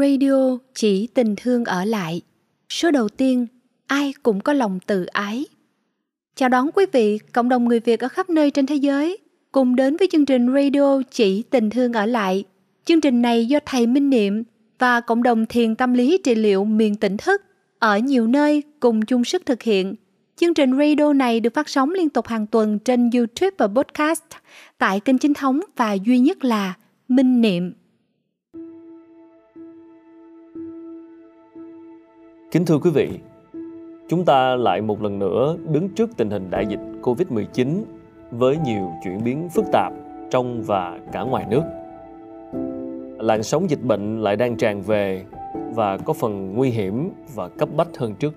Radio chỉ tình thương ở lại. Số đầu tiên, ai cũng có lòng từ ái. Chào đón quý vị, cộng đồng người Việt ở khắp nơi trên thế giới, cùng đến với chương trình Radio chỉ tình thương ở lại. Chương trình này do thầy Minh Niệm và cộng đồng thiền tâm lý trị liệu miền tỉnh thức ở nhiều nơi cùng chung sức thực hiện. Chương trình radio này được phát sóng liên tục hàng tuần trên YouTube và podcast tại kênh chính thống và duy nhất là Minh Niệm. Kính thưa quý vị, chúng ta lại một lần nữa đứng trước tình hình đại dịch Covid-19 với nhiều chuyển biến phức tạp trong và cả ngoài nước. Làn sóng dịch bệnh lại đang tràn về và có phần nguy hiểm và cấp bách hơn trước.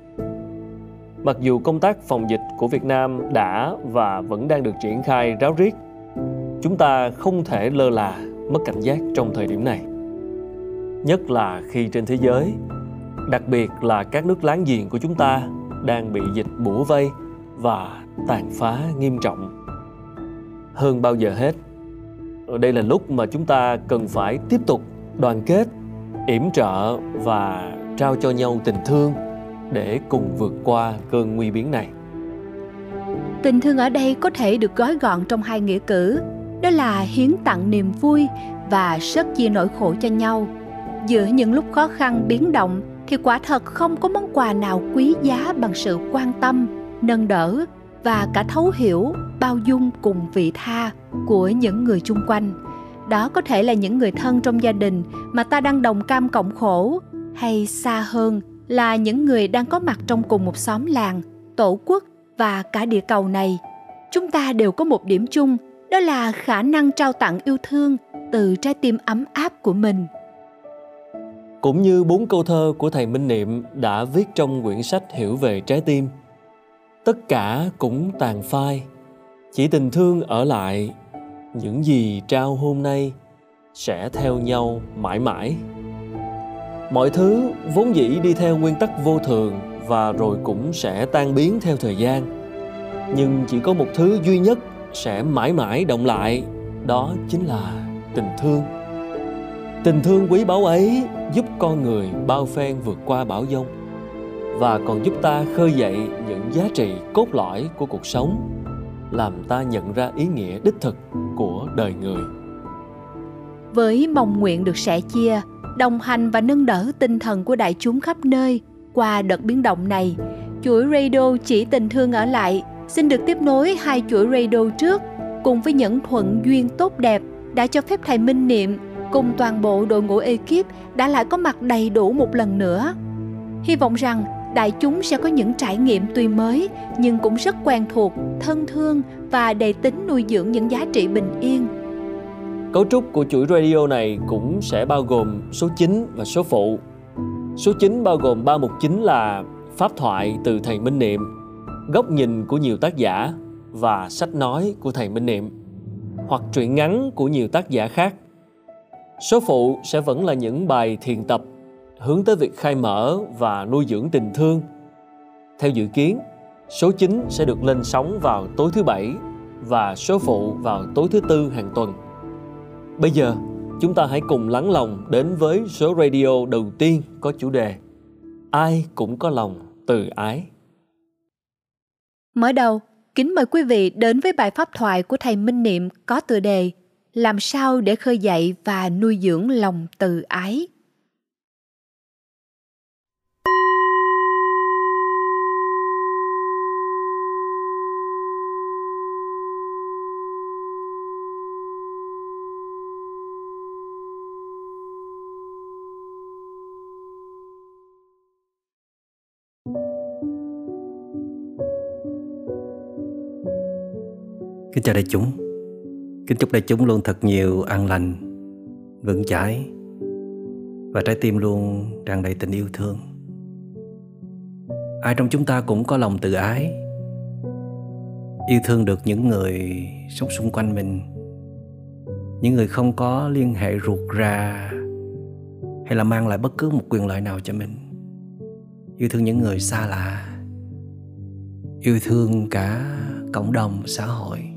Mặc dù công tác phòng dịch của Việt Nam đã và vẫn đang được triển khai ráo riết, chúng ta không thể lơ là mất cảnh giác trong thời điểm này. Nhất là khi trên thế giới đặc biệt là các nước láng giềng của chúng ta đang bị dịch bủa vây và tàn phá nghiêm trọng. Hơn bao giờ hết, đây là lúc mà chúng ta cần phải tiếp tục đoàn kết, yểm trợ và trao cho nhau tình thương để cùng vượt qua cơn nguy biến này. Tình thương ở đây có thể được gói gọn trong hai nghĩa cử, đó là hiến tặng niềm vui và sớt chia nỗi khổ cho nhau. Giữa những lúc khó khăn, biến động thì quả thật không có món quà nào quý giá bằng sự quan tâm, nâng đỡ và cả thấu hiểu, bao dung cùng vị tha của những người chung quanh. Đó có thể là những người thân trong gia đình mà ta đang đồng cam cộng khổ, hay xa hơn là những người đang có mặt trong cùng một xóm làng, tổ quốc và cả địa cầu này. Chúng ta đều có một điểm chung, đó là khả năng trao tặng yêu thương từ trái tim ấm áp của mình cũng như bốn câu thơ của thầy Minh Niệm đã viết trong quyển sách Hiểu về trái tim. Tất cả cũng tàn phai, chỉ tình thương ở lại, những gì trao hôm nay sẽ theo nhau mãi mãi. Mọi thứ vốn dĩ đi theo nguyên tắc vô thường và rồi cũng sẽ tan biến theo thời gian. Nhưng chỉ có một thứ duy nhất sẽ mãi mãi động lại, đó chính là tình thương tình thương quý báu ấy giúp con người bao phen vượt qua bão giông và còn giúp ta khơi dậy những giá trị cốt lõi của cuộc sống, làm ta nhận ra ý nghĩa đích thực của đời người. Với mong nguyện được sẻ chia, đồng hành và nâng đỡ tinh thần của đại chúng khắp nơi qua đợt biến động này, chuỗi radio chỉ tình thương ở lại. Xin được tiếp nối hai chuỗi radio trước cùng với những thuận duyên tốt đẹp đã cho phép thầy minh niệm cùng toàn bộ đội ngũ ekip đã lại có mặt đầy đủ một lần nữa. Hy vọng rằng đại chúng sẽ có những trải nghiệm tuy mới nhưng cũng rất quen thuộc, thân thương và đầy tính nuôi dưỡng những giá trị bình yên. Cấu trúc của chuỗi radio này cũng sẽ bao gồm số chính và số phụ. Số chính bao gồm ba mục chính là pháp thoại từ thầy Minh Niệm, góc nhìn của nhiều tác giả và sách nói của thầy Minh Niệm, hoặc truyện ngắn của nhiều tác giả khác Số phụ sẽ vẫn là những bài thiền tập hướng tới việc khai mở và nuôi dưỡng tình thương. Theo dự kiến, số 9 sẽ được lên sóng vào tối thứ bảy và số phụ vào tối thứ tư hàng tuần. Bây giờ, chúng ta hãy cùng lắng lòng đến với số radio đầu tiên có chủ đề Ai cũng có lòng từ ái. Mở đầu, kính mời quý vị đến với bài pháp thoại của thầy Minh Niệm có tựa đề làm sao để khơi dậy và nuôi dưỡng lòng từ ái? Kính chào đại chúng. Kính chúc đại chúng luôn thật nhiều an lành, vững chãi và trái tim luôn tràn đầy tình yêu thương. Ai trong chúng ta cũng có lòng tự ái, yêu thương được những người sống xung quanh mình, những người không có liên hệ ruột ra hay là mang lại bất cứ một quyền lợi nào cho mình. Yêu thương những người xa lạ, yêu thương cả cộng đồng xã hội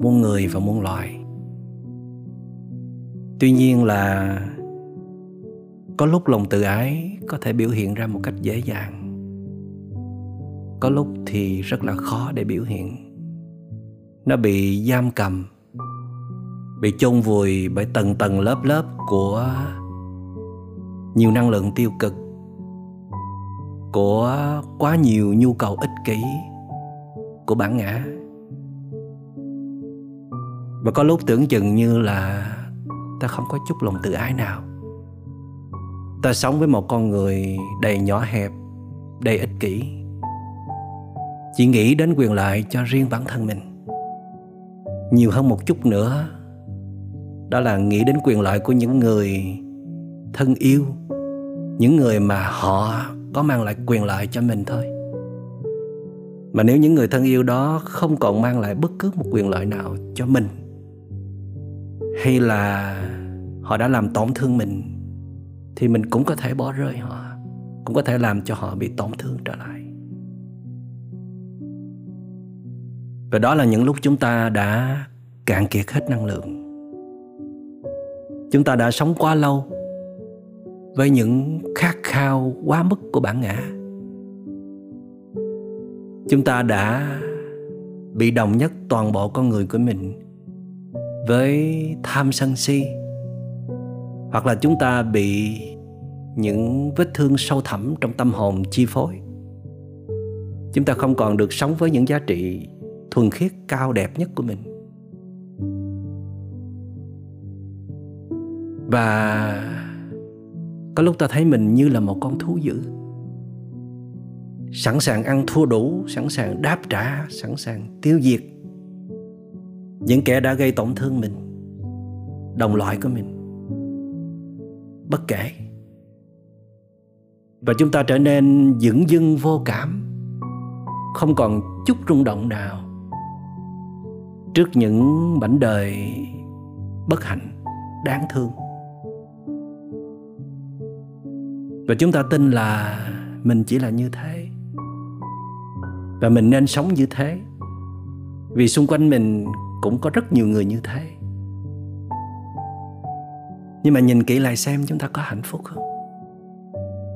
muôn người và muôn loài. Tuy nhiên là có lúc lòng tự ái có thể biểu hiện ra một cách dễ dàng. Có lúc thì rất là khó để biểu hiện. Nó bị giam cầm, bị chôn vùi bởi tầng tầng lớp lớp của nhiều năng lượng tiêu cực, của quá nhiều nhu cầu ích kỷ của bản ngã và có lúc tưởng chừng như là ta không có chút lòng tự ái nào. Ta sống với một con người đầy nhỏ hẹp, đầy ích kỷ. Chỉ nghĩ đến quyền lợi cho riêng bản thân mình. Nhiều hơn một chút nữa, đó là nghĩ đến quyền lợi của những người thân yêu, những người mà họ có mang lại quyền lợi cho mình thôi. Mà nếu những người thân yêu đó không còn mang lại bất cứ một quyền lợi nào cho mình hay là họ đã làm tổn thương mình, thì mình cũng có thể bỏ rơi họ, cũng có thể làm cho họ bị tổn thương trở lại. Và đó là những lúc chúng ta đã cạn kiệt hết năng lượng. Chúng ta đã sống quá lâu với những khát khao quá mức của bản ngã. Chúng ta đã bị đồng nhất toàn bộ con người của mình với tham sân si, hoặc là chúng ta bị những vết thương sâu thẳm trong tâm hồn chi phối. Chúng ta không còn được sống với những giá trị thuần khiết cao đẹp nhất của mình. Và có lúc ta thấy mình như là một con thú dữ, sẵn sàng ăn thua đủ, sẵn sàng đáp trả, sẵn sàng tiêu diệt những kẻ đã gây tổn thương mình, đồng loại của mình, bất kể. Và chúng ta trở nên dững dưng vô cảm, không còn chút rung động nào trước những mảnh đời bất hạnh, đáng thương. Và chúng ta tin là mình chỉ là như thế, và mình nên sống như thế. Vì xung quanh mình cũng có rất nhiều người như thế. Nhưng mà nhìn kỹ lại xem, chúng ta có hạnh phúc không?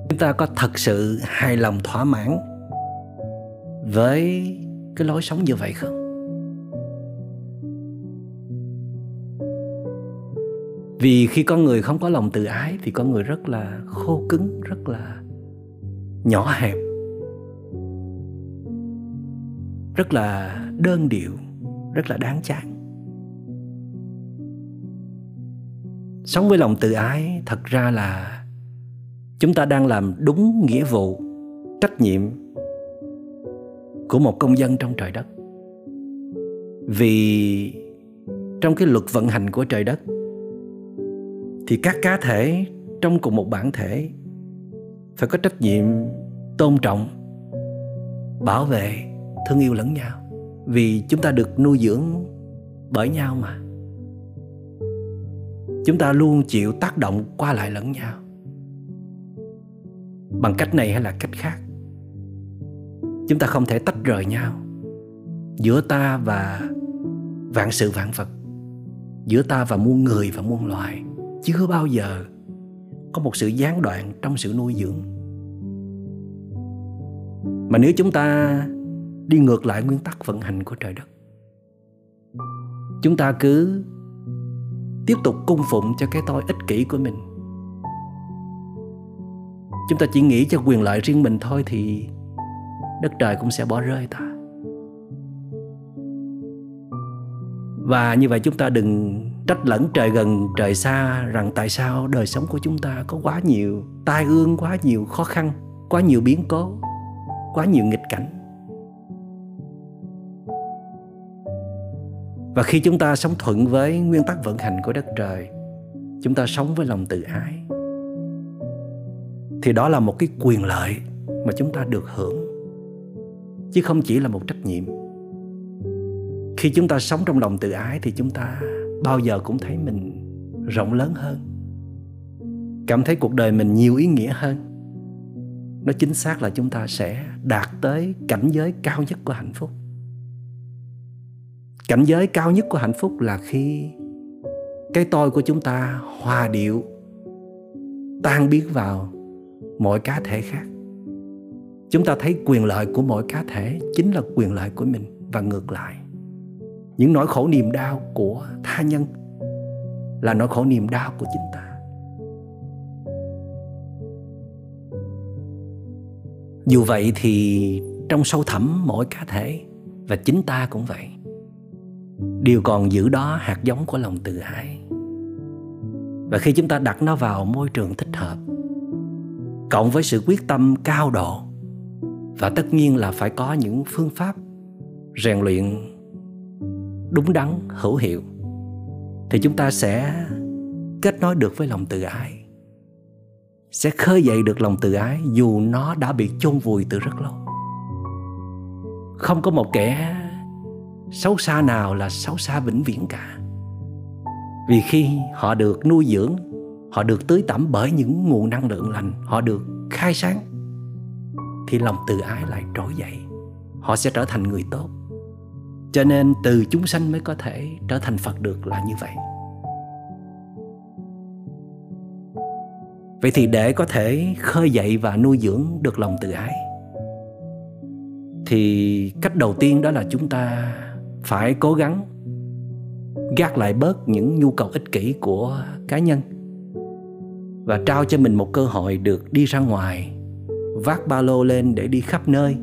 Chúng ta có thật sự hài lòng, thỏa mãn với cái lối sống như vậy không? Vì khi con người không có lòng tự ái thì con người rất là khô cứng, rất là nhỏ hẹp, rất là đơn điệu rất là đáng chán. Sống với lòng tự ái, thật ra là chúng ta đang làm đúng nghĩa vụ, trách nhiệm của một công dân trong trời đất. Vì trong cái luật vận hành của trời đất, thì các cá thể trong cùng một bản thể phải có trách nhiệm tôn trọng, bảo vệ, thương yêu lẫn nhau vì chúng ta được nuôi dưỡng bởi nhau mà. Chúng ta luôn chịu tác động qua lại lẫn nhau. Bằng cách này hay là cách khác, chúng ta không thể tách rời nhau. Giữa ta và vạn sự vạn vật, giữa ta và muôn người và muôn loài, chưa bao giờ có một sự gián đoạn trong sự nuôi dưỡng. Mà nếu chúng ta đi ngược lại nguyên tắc vận hành của trời đất. Chúng ta cứ tiếp tục cung phụng cho cái tôi ích kỷ của mình. Chúng ta chỉ nghĩ cho quyền lợi riêng mình thôi thì đất trời cũng sẽ bỏ rơi ta. Và như vậy chúng ta đừng trách lẫn trời gần, trời xa, rằng tại sao đời sống của chúng ta có quá nhiều tai ương, quá nhiều khó khăn, quá nhiều biến cố, quá nhiều nghịch cảnh. Và khi chúng ta sống thuận với nguyên tắc vận hành của đất trời, chúng ta sống với lòng tự ái, thì đó là một cái quyền lợi mà chúng ta được hưởng. Chứ không chỉ là một trách nhiệm. Khi chúng ta sống trong lòng tự ái thì chúng ta bao giờ cũng thấy mình rộng lớn hơn. Cảm thấy cuộc đời mình nhiều ý nghĩa hơn. Nó chính xác là chúng ta sẽ đạt tới cảnh giới cao nhất của hạnh phúc cảnh giới cao nhất của hạnh phúc là khi cái tôi của chúng ta hòa điệu, tan biến vào mọi cá thể khác. Chúng ta thấy quyền lợi của mỗi cá thể chính là quyền lợi của mình và ngược lại. Những nỗi khổ niềm đau của tha nhân là nỗi khổ niềm đau của chính ta. Dù vậy thì trong sâu thẳm mỗi cá thể, và chính ta cũng vậy đều còn giữ đó hạt giống của lòng tự ái và khi chúng ta đặt nó vào môi trường thích hợp, cộng với sự quyết tâm cao độ, và tất nhiên là phải có những phương pháp rèn luyện đúng đắn, hữu hiệu, thì chúng ta sẽ kết nối được với lòng tự ái sẽ khơi dậy được lòng tự ái dù nó đã bị chôn vùi từ rất lâu. Không có một kẻ xấu xa nào là xấu xa vĩnh viễn cả. Vì khi họ được nuôi dưỡng, họ được tưới tẩm bởi những nguồn năng lượng lành, họ được khai sáng, thì lòng từ ái lại trỗi dậy. Họ sẽ trở thành người tốt. Cho nên từ chúng sanh mới có thể trở thành phật được là như vậy. Vậy thì để có thể khơi dậy và nuôi dưỡng được lòng tự ái, thì cách đầu tiên đó là chúng ta phải cố gắng gác lại bớt những nhu cầu ích kỷ của cá nhân và trao cho mình một cơ hội được đi ra ngoài, vác ba lô lên để đi khắp nơi,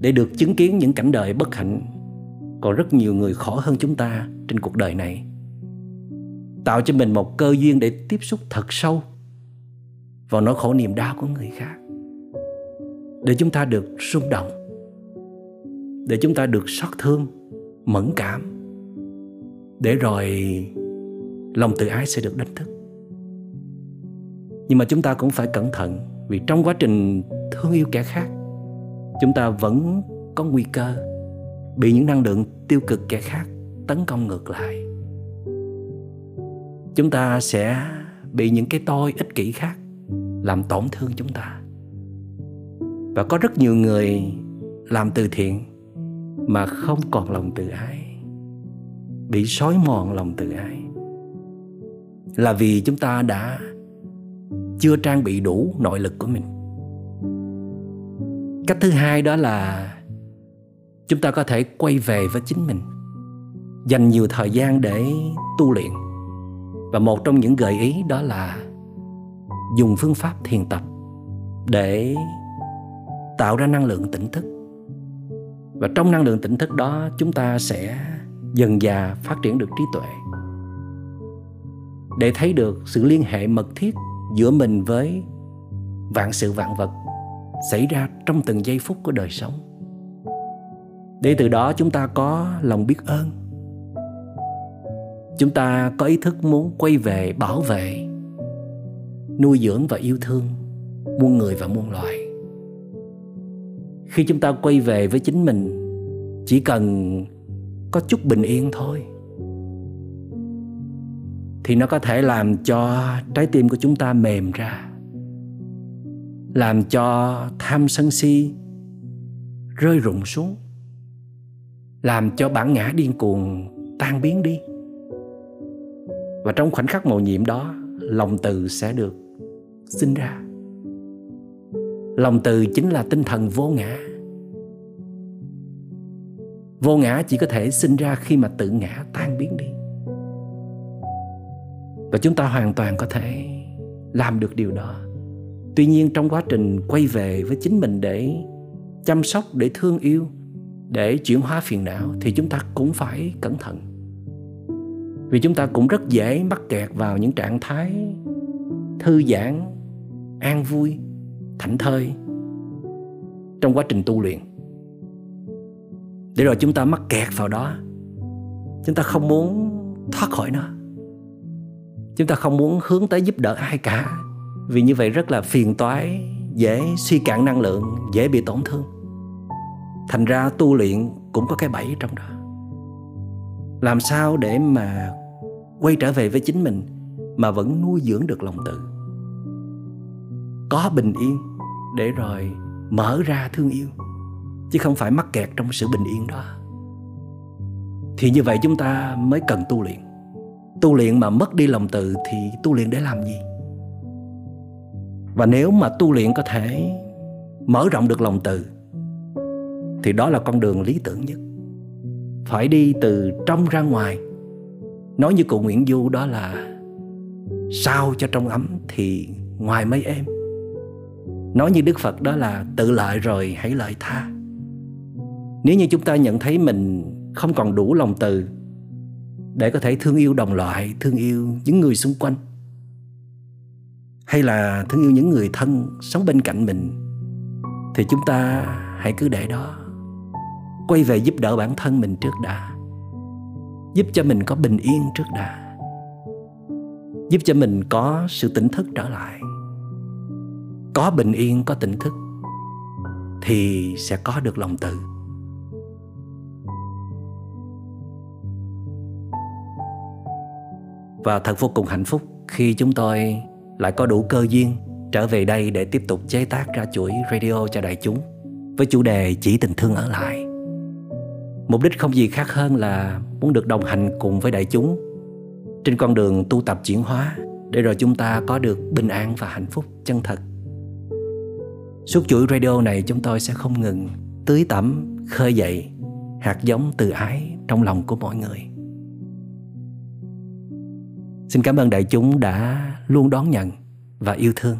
để được chứng kiến những cảnh đời bất hạnh. Còn rất nhiều người khổ hơn chúng ta trên cuộc đời này. Tạo cho mình một cơ duyên để tiếp xúc thật sâu vào nỗi khổ niềm đau của người khác, để chúng ta được rung động để chúng ta được xót thương, mẫn cảm. Để rồi lòng tự ái sẽ được đánh thức. Nhưng mà chúng ta cũng phải cẩn thận, vì trong quá trình thương yêu kẻ khác, chúng ta vẫn có nguy cơ bị những năng lượng tiêu cực kẻ khác tấn công ngược lại. Chúng ta sẽ bị những cái tôi ích kỷ khác làm tổn thương chúng ta. Và có rất nhiều người làm từ thiện mà không còn lòng tự ái bị xói mòn lòng tự ái là vì chúng ta đã chưa trang bị đủ nội lực của mình. Cách thứ hai đó là chúng ta có thể quay về với chính mình, dành nhiều thời gian để tu luyện. Và một trong những gợi ý đó là dùng phương pháp thiền tập để tạo ra năng lượng tỉnh thức và trong năng lượng tỉnh thức đó, chúng ta sẽ dần dà phát triển được trí tuệ. Để thấy được sự liên hệ mật thiết giữa mình với vạn sự vạn vật xảy ra trong từng giây phút của đời sống. Để từ đó chúng ta có lòng biết ơn. Chúng ta có ý thức muốn quay về bảo vệ, nuôi dưỡng và yêu thương muôn người và muôn loài khi chúng ta quay về với chính mình, chỉ cần có chút bình yên thôi. Thì nó có thể làm cho trái tim của chúng ta mềm ra, làm cho tham sân si rơi rụng xuống, làm cho bản ngã điên cuồng tan biến đi. Và trong khoảnh khắc mầu nhiệm đó, lòng từ sẽ được sinh ra lòng từ chính là tinh thần vô ngã. Vô ngã chỉ có thể sinh ra khi mà tự ngã tan biến đi. Và chúng ta hoàn toàn có thể làm được điều đó. Tuy nhiên, trong quá trình quay về với chính mình để chăm sóc, để thương yêu, để chuyển hóa phiền não, thì chúng ta cũng phải cẩn thận. Vì chúng ta cũng rất dễ mắc kẹt vào những trạng thái thư giãn, an vui thảnh thơi trong quá trình tu luyện. Để rồi chúng ta mắc kẹt vào đó, chúng ta không muốn thoát khỏi nó. Chúng ta không muốn hướng tới giúp đỡ ai cả. Vì như vậy rất là phiền toái, dễ suy cạn năng lượng, dễ bị tổn thương. Thành ra tu luyện cũng có cái bẫy trong đó. Làm sao để mà quay trở về với chính mình mà vẫn nuôi dưỡng được lòng tự? Có bình yên để rồi mở ra thương yêu, chứ không phải mắc kẹt trong sự bình yên đó. Thì như vậy chúng ta mới cần tu luyện. Tu luyện mà mất đi lòng tự thì tu luyện để làm gì? Và nếu mà tu luyện có thể mở rộng được lòng từ, thì đó là con đường lý tưởng nhất. Phải đi từ trong ra ngoài. Nói như cụ nguyễn du đó là, sao cho trong ấm thì ngoài mấy em nói như đức phật đó là tự lợi rồi hãy lợi tha. Nếu như chúng ta nhận thấy mình không còn đủ lòng từ để có thể thương yêu đồng loại, thương yêu những người xung quanh, hay là thương yêu những người thân sống bên cạnh mình, thì chúng ta hãy cứ để đó. Quay về giúp đỡ bản thân mình trước đã. Giúp cho mình có bình yên trước đã. Giúp cho mình có sự tỉnh thức trở lại có bình yên, có tỉnh thức, thì sẽ có được lòng từ. Và thật vô cùng hạnh phúc khi chúng tôi lại có đủ cơ duyên trở về đây để tiếp tục chế tác ra chuỗi radio cho đại chúng với chủ đề chỉ tình thương ở lại. Mục đích không gì khác hơn là muốn được đồng hành cùng với đại chúng trên con đường tu tập chuyển hóa để rồi chúng ta có được bình an và hạnh phúc chân thật suốt chuỗi radio này chúng tôi sẽ không ngừng tưới tẩm, khơi dậy hạt giống từ ái trong lòng của mọi người. Xin cảm ơn đại chúng đã luôn đón nhận và yêu thương.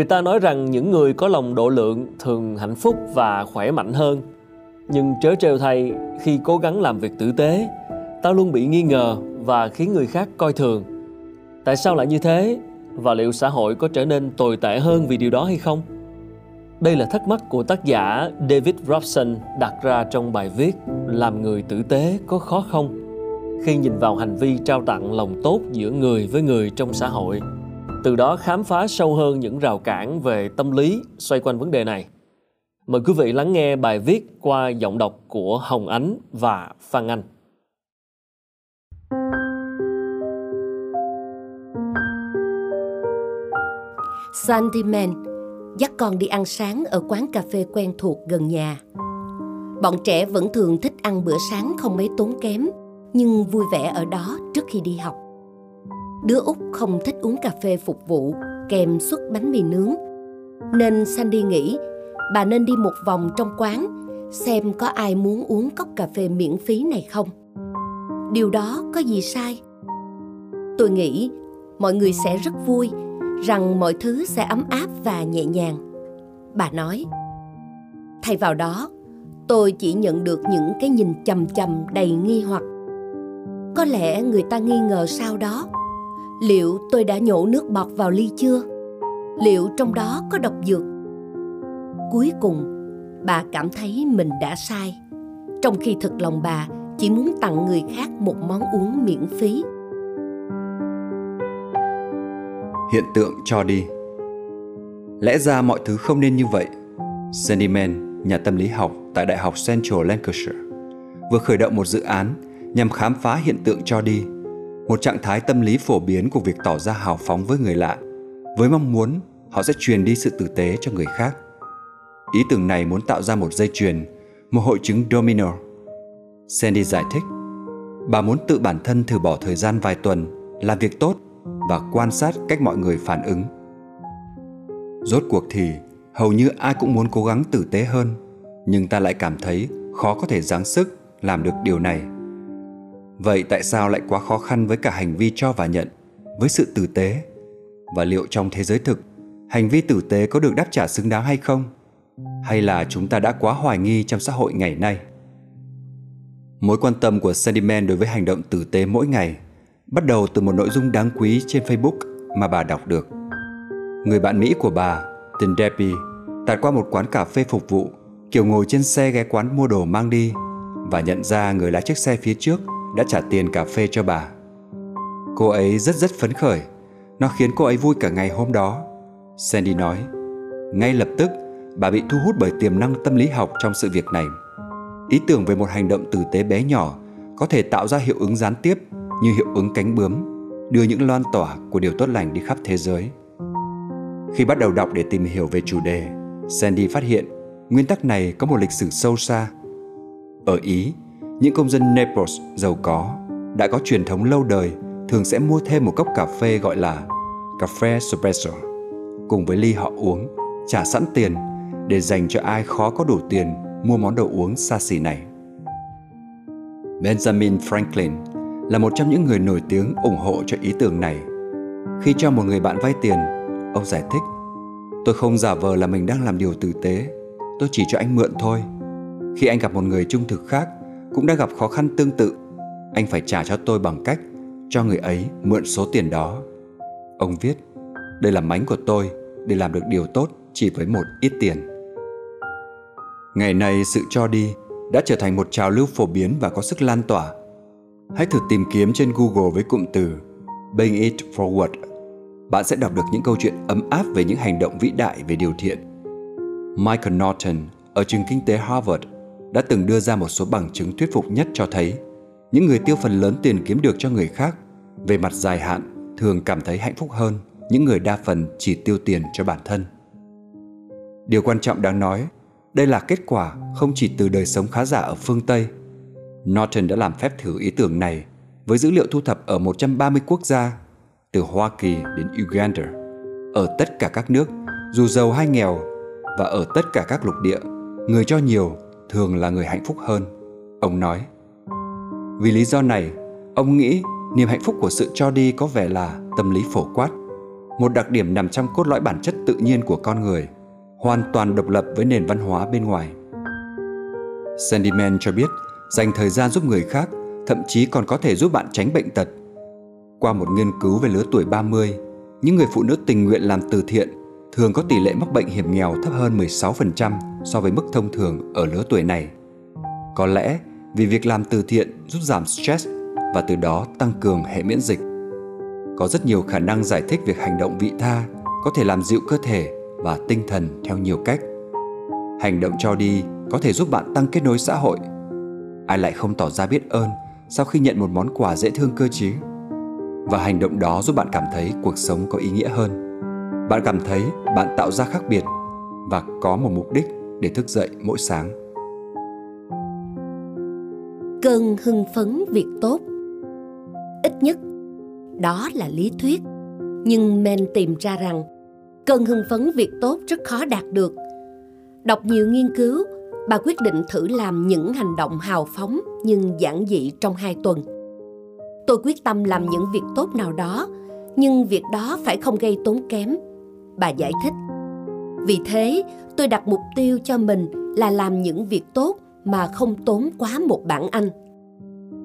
Người ta nói rằng những người có lòng độ lượng thường hạnh phúc và khỏe mạnh hơn. Nhưng trớ trêu thay, khi cố gắng làm việc tử tế, ta luôn bị nghi ngờ và khiến người khác coi thường. Tại sao lại như thế? Và liệu xã hội có trở nên tồi tệ hơn vì điều đó hay không? Đây là thắc mắc của tác giả David Robson đặt ra trong bài viết Làm người tử tế có khó không? Khi nhìn vào hành vi trao tặng lòng tốt giữa người với người trong xã hội từ đó khám phá sâu hơn những rào cản về tâm lý xoay quanh vấn đề này. Mời quý vị lắng nghe bài viết qua giọng đọc của Hồng Ánh và Phan Anh. Sandyman dắt con đi ăn sáng ở quán cà phê quen thuộc gần nhà. Bọn trẻ vẫn thường thích ăn bữa sáng không mấy tốn kém, nhưng vui vẻ ở đó trước khi đi học. Đứa út không thích uống cà phê phục vụ kèm suất bánh mì nướng. Nên Sandy nghĩ bà nên đi một vòng trong quán xem có ai muốn uống cốc cà phê miễn phí này không. Điều đó có gì sai? Tôi nghĩ mọi người sẽ rất vui rằng mọi thứ sẽ ấm áp và nhẹ nhàng. Bà nói. Thay vào đó, tôi chỉ nhận được những cái nhìn chầm chầm đầy nghi hoặc. Có lẽ người ta nghi ngờ sau đó liệu tôi đã nhổ nước bọt vào ly chưa? Liệu trong đó có độc dược? Cuối cùng bà cảm thấy mình đã sai. Trong khi thực lòng bà chỉ muốn tặng người khác một món uống miễn phí. Hiện tượng cho đi. Lẽ ra mọi thứ không nên như vậy. Sandyman, nhà tâm lý học tại Đại học Central Lancashire, vừa khởi động một dự án nhằm khám phá hiện tượng cho đi một trạng thái tâm lý phổ biến của việc tỏ ra hào phóng với người lạ, với mong muốn họ sẽ truyền đi sự tử tế cho người khác. Ý tưởng này muốn tạo ra một dây chuyền, một hội chứng domino. Sandy giải thích, bà muốn tự bản thân thử bỏ thời gian vài tuần làm việc tốt và quan sát cách mọi người phản ứng. Rốt cuộc thì hầu như ai cũng muốn cố gắng tử tế hơn, nhưng ta lại cảm thấy khó có thể giáng sức làm được điều này. Vậy tại sao lại quá khó khăn với cả hành vi cho và nhận, với sự tử tế? Và liệu trong thế giới thực, hành vi tử tế có được đáp trả xứng đáng hay không? Hay là chúng ta đã quá hoài nghi trong xã hội ngày nay? Mối quan tâm của Sandyman đối với hành động tử tế mỗi ngày bắt đầu từ một nội dung đáng quý trên Facebook mà bà đọc được. Người bạn Mỹ của bà, tên Debbie, tạt qua một quán cà phê phục vụ, kiểu ngồi trên xe ghé quán mua đồ mang đi và nhận ra người lái chiếc xe phía trước đã trả tiền cà phê cho bà. Cô ấy rất rất phấn khởi, nó khiến cô ấy vui cả ngày hôm đó. Sandy nói, ngay lập tức bà bị thu hút bởi tiềm năng tâm lý học trong sự việc này. Ý tưởng về một hành động tử tế bé nhỏ có thể tạo ra hiệu ứng gián tiếp như hiệu ứng cánh bướm, đưa những loan tỏa của điều tốt lành đi khắp thế giới. Khi bắt đầu đọc để tìm hiểu về chủ đề, Sandy phát hiện nguyên tắc này có một lịch sử sâu xa. Ở Ý, những công dân Naples giàu có đã có truyền thống lâu đời thường sẽ mua thêm một cốc cà phê gọi là cà phê espresso cùng với ly họ uống, trả sẵn tiền để dành cho ai khó có đủ tiền mua món đồ uống xa xỉ này. Benjamin Franklin là một trong những người nổi tiếng ủng hộ cho ý tưởng này. Khi cho một người bạn vay tiền, ông giải thích Tôi không giả vờ là mình đang làm điều tử tế, tôi chỉ cho anh mượn thôi. Khi anh gặp một người trung thực khác cũng đã gặp khó khăn tương tự, anh phải trả cho tôi bằng cách cho người ấy mượn số tiền đó. Ông viết, đây là mánh của tôi để làm được điều tốt chỉ với một ít tiền. Ngày nay sự cho đi đã trở thành một trào lưu phổ biến và có sức lan tỏa. Hãy thử tìm kiếm trên Google với cụm từ Bring It Forward. Bạn sẽ đọc được những câu chuyện ấm áp về những hành động vĩ đại về điều thiện. Michael Norton ở trường kinh tế Harvard đã từng đưa ra một số bằng chứng thuyết phục nhất cho thấy những người tiêu phần lớn tiền kiếm được cho người khác về mặt dài hạn thường cảm thấy hạnh phúc hơn những người đa phần chỉ tiêu tiền cho bản thân. Điều quan trọng đáng nói, đây là kết quả không chỉ từ đời sống khá giả ở phương Tây. Norton đã làm phép thử ý tưởng này với dữ liệu thu thập ở 130 quốc gia, từ Hoa Kỳ đến Uganda, ở tất cả các nước, dù giàu hay nghèo, và ở tất cả các lục địa, người cho nhiều thường là người hạnh phúc hơn. Ông nói, vì lý do này, ông nghĩ niềm hạnh phúc của sự cho đi có vẻ là tâm lý phổ quát, một đặc điểm nằm trong cốt lõi bản chất tự nhiên của con người, hoàn toàn độc lập với nền văn hóa bên ngoài. Sandyman cho biết, dành thời gian giúp người khác thậm chí còn có thể giúp bạn tránh bệnh tật. Qua một nghiên cứu về lứa tuổi 30, những người phụ nữ tình nguyện làm từ thiện thường có tỷ lệ mắc bệnh hiểm nghèo thấp hơn 16% so với mức thông thường ở lứa tuổi này. Có lẽ vì việc làm từ thiện giúp giảm stress và từ đó tăng cường hệ miễn dịch. Có rất nhiều khả năng giải thích việc hành động vị tha có thể làm dịu cơ thể và tinh thần theo nhiều cách. Hành động cho đi có thể giúp bạn tăng kết nối xã hội. Ai lại không tỏ ra biết ơn sau khi nhận một món quà dễ thương cơ chứ? Và hành động đó giúp bạn cảm thấy cuộc sống có ý nghĩa hơn. Bạn cảm thấy bạn tạo ra khác biệt và có một mục đích để thức dậy mỗi sáng. cần hưng phấn việc tốt Ít nhất, đó là lý thuyết. Nhưng Men tìm ra rằng cơn hưng phấn việc tốt rất khó đạt được. Đọc nhiều nghiên cứu, bà quyết định thử làm những hành động hào phóng nhưng giản dị trong hai tuần. Tôi quyết tâm làm những việc tốt nào đó, nhưng việc đó phải không gây tốn kém. Bà giải thích. Vì thế, tôi đặt mục tiêu cho mình là làm những việc tốt mà không tốn quá một bảng Anh.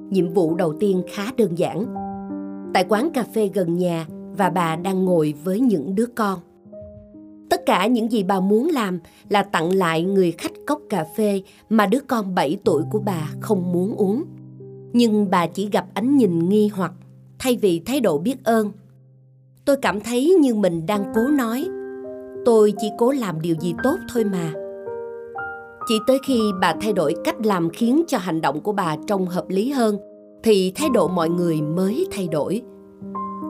Nhiệm vụ đầu tiên khá đơn giản. Tại quán cà phê gần nhà và bà đang ngồi với những đứa con. Tất cả những gì bà muốn làm là tặng lại người khách cốc cà phê mà đứa con 7 tuổi của bà không muốn uống. Nhưng bà chỉ gặp ánh nhìn nghi hoặc thay vì thái độ biết ơn. Tôi cảm thấy như mình đang cố nói. Tôi chỉ cố làm điều gì tốt thôi mà. Chỉ tới khi bà thay đổi cách làm khiến cho hành động của bà trông hợp lý hơn, thì thái độ mọi người mới thay đổi.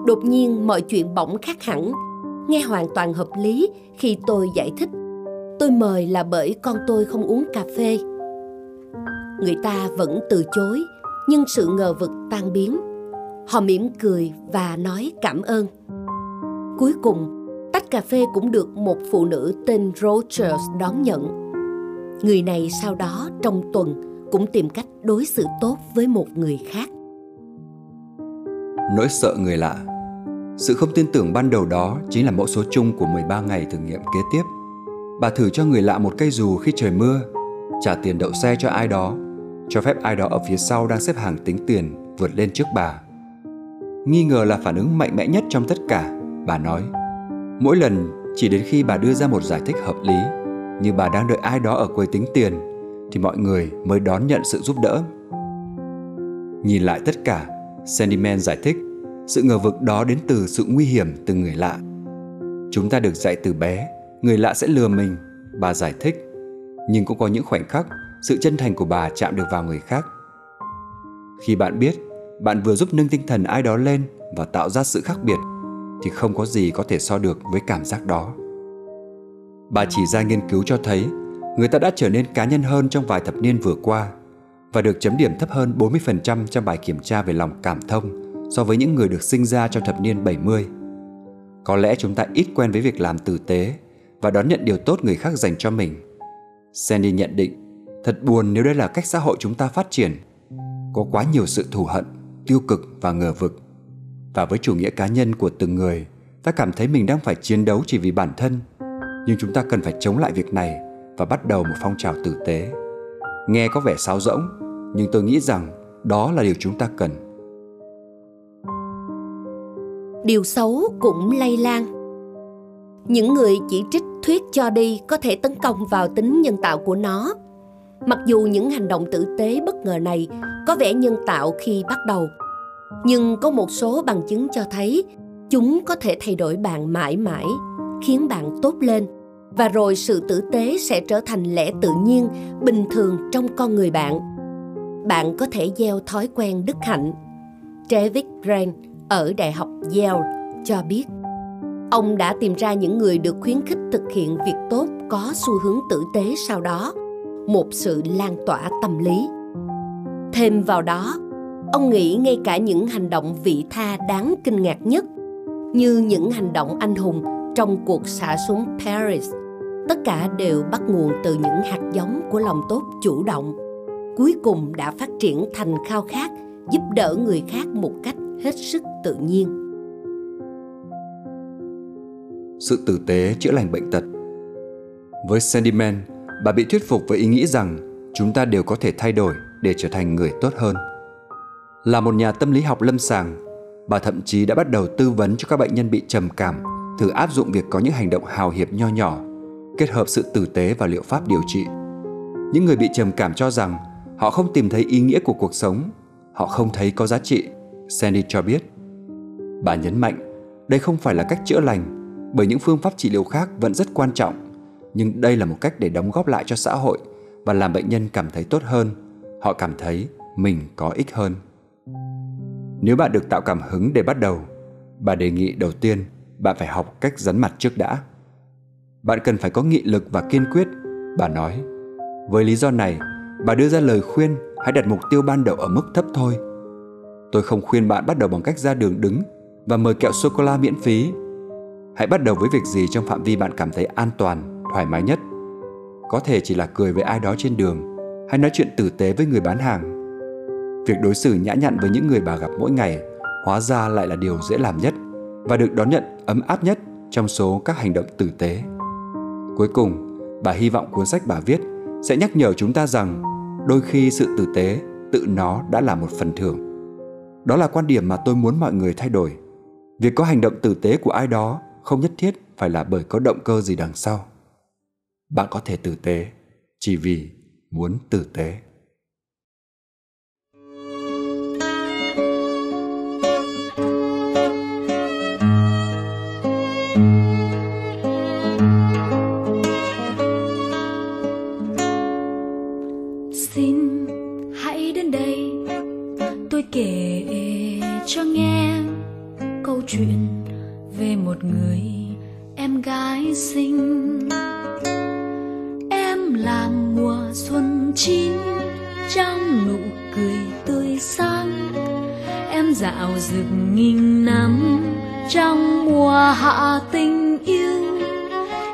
Đột nhiên, mọi chuyện bỗng khác hẳn. Nghe hoàn toàn hợp lý khi tôi giải thích. Tôi mời là bởi con tôi không uống cà phê. Người ta vẫn từ chối, nhưng sự ngờ vực tan biến. Họ mỉm cười và nói cảm ơn cuối cùng tách cà phê cũng được một phụ nữ tên rogers đón nhận người này sau đó trong tuần cũng tìm cách đối xử tốt với một người khác nỗi sợ người lạ sự không tin tưởng ban đầu đó chính là mẫu số chung của 13 ngày thử nghiệm kế tiếp. Bà thử cho người lạ một cây dù khi trời mưa, trả tiền đậu xe cho ai đó, cho phép ai đó ở phía sau đang xếp hàng tính tiền vượt lên trước bà. Nghi ngờ là phản ứng mạnh mẽ nhất trong tất cả, bà nói. Mỗi lần chỉ đến khi bà đưa ra một giải thích hợp lý, như bà đang đợi ai đó ở quầy tính tiền, thì mọi người mới đón nhận sự giúp đỡ. Nhìn lại tất cả, Sandyman giải thích sự ngờ vực đó đến từ sự nguy hiểm từ người lạ. Chúng ta được dạy từ bé, người lạ sẽ lừa mình, bà giải thích. Nhưng cũng có những khoảnh khắc, sự chân thành của bà chạm được vào người khác. Khi bạn biết, bạn vừa giúp nâng tinh thần ai đó lên và tạo ra sự khác biệt, thì không có gì có thể so được với cảm giác đó. Bà chỉ ra nghiên cứu cho thấy người ta đã trở nên cá nhân hơn trong vài thập niên vừa qua và được chấm điểm thấp hơn 40% trong bài kiểm tra về lòng cảm thông so với những người được sinh ra trong thập niên 70. Có lẽ chúng ta ít quen với việc làm tử tế và đón nhận điều tốt người khác dành cho mình. Sandy nhận định, thật buồn nếu đây là cách xã hội chúng ta phát triển. Có quá nhiều sự thù hận, tiêu cực và ngờ vực. Và với chủ nghĩa cá nhân của từng người, ta cảm thấy mình đang phải chiến đấu chỉ vì bản thân. Nhưng chúng ta cần phải chống lại việc này và bắt đầu một phong trào tử tế. Nghe có vẻ sáo rỗng, nhưng tôi nghĩ rằng đó là điều chúng ta cần điều xấu cũng lây lan những người chỉ trích thuyết cho đi có thể tấn công vào tính nhân tạo của nó mặc dù những hành động tử tế bất ngờ này có vẻ nhân tạo khi bắt đầu nhưng có một số bằng chứng cho thấy chúng có thể thay đổi bạn mãi mãi, khiến bạn tốt lên. Và rồi sự tử tế sẽ trở thành lẽ tự nhiên, bình thường trong con người bạn. Bạn có thể gieo thói quen đức hạnh. David Grant ở Đại học Yale cho biết, ông đã tìm ra những người được khuyến khích thực hiện việc tốt có xu hướng tử tế sau đó, một sự lan tỏa tâm lý. Thêm vào đó ông nghĩ ngay cả những hành động vị tha đáng kinh ngạc nhất như những hành động anh hùng trong cuộc xả súng paris tất cả đều bắt nguồn từ những hạt giống của lòng tốt chủ động cuối cùng đã phát triển thành khao khát giúp đỡ người khác một cách hết sức tự nhiên sự tử tế chữa lành bệnh tật với Sandyman, bà bị thuyết phục với ý nghĩ rằng chúng ta đều có thể thay đổi để trở thành người tốt hơn. Là một nhà tâm lý học lâm sàng, bà thậm chí đã bắt đầu tư vấn cho các bệnh nhân bị trầm cảm thử áp dụng việc có những hành động hào hiệp nho nhỏ, kết hợp sự tử tế và liệu pháp điều trị. Những người bị trầm cảm cho rằng họ không tìm thấy ý nghĩa của cuộc sống, họ không thấy có giá trị Sandy cho biết. Bà nhấn mạnh, đây không phải là cách chữa lành, bởi những phương pháp trị liệu khác vẫn rất quan trọng, nhưng đây là một cách để đóng góp lại cho xã hội và làm bệnh nhân cảm thấy tốt hơn, họ cảm thấy mình có ích hơn. Nếu bạn được tạo cảm hứng để bắt đầu, bà đề nghị đầu tiên bạn phải học cách rắn mặt trước đã. Bạn cần phải có nghị lực và kiên quyết, bà nói. Với lý do này, bà đưa ra lời khuyên hãy đặt mục tiêu ban đầu ở mức thấp thôi Tôi không khuyên bạn bắt đầu bằng cách ra đường đứng và mời kẹo sô cô la miễn phí. Hãy bắt đầu với việc gì trong phạm vi bạn cảm thấy an toàn, thoải mái nhất. Có thể chỉ là cười với ai đó trên đường hay nói chuyện tử tế với người bán hàng. Việc đối xử nhã nhặn với những người bà gặp mỗi ngày hóa ra lại là điều dễ làm nhất và được đón nhận ấm áp nhất trong số các hành động tử tế. Cuối cùng, bà hy vọng cuốn sách bà viết sẽ nhắc nhở chúng ta rằng đôi khi sự tử tế tự nó đã là một phần thưởng đó là quan điểm mà tôi muốn mọi người thay đổi. Việc có hành động tử tế của ai đó không nhất thiết phải là bởi có động cơ gì đằng sau. Bạn có thể tử tế chỉ vì muốn tử tế. Chuyện về một người em gái xinh. Em làm mùa xuân chín trong nụ cười tươi sáng. Em dạo rực nghìn năm trong mùa hạ tình yêu.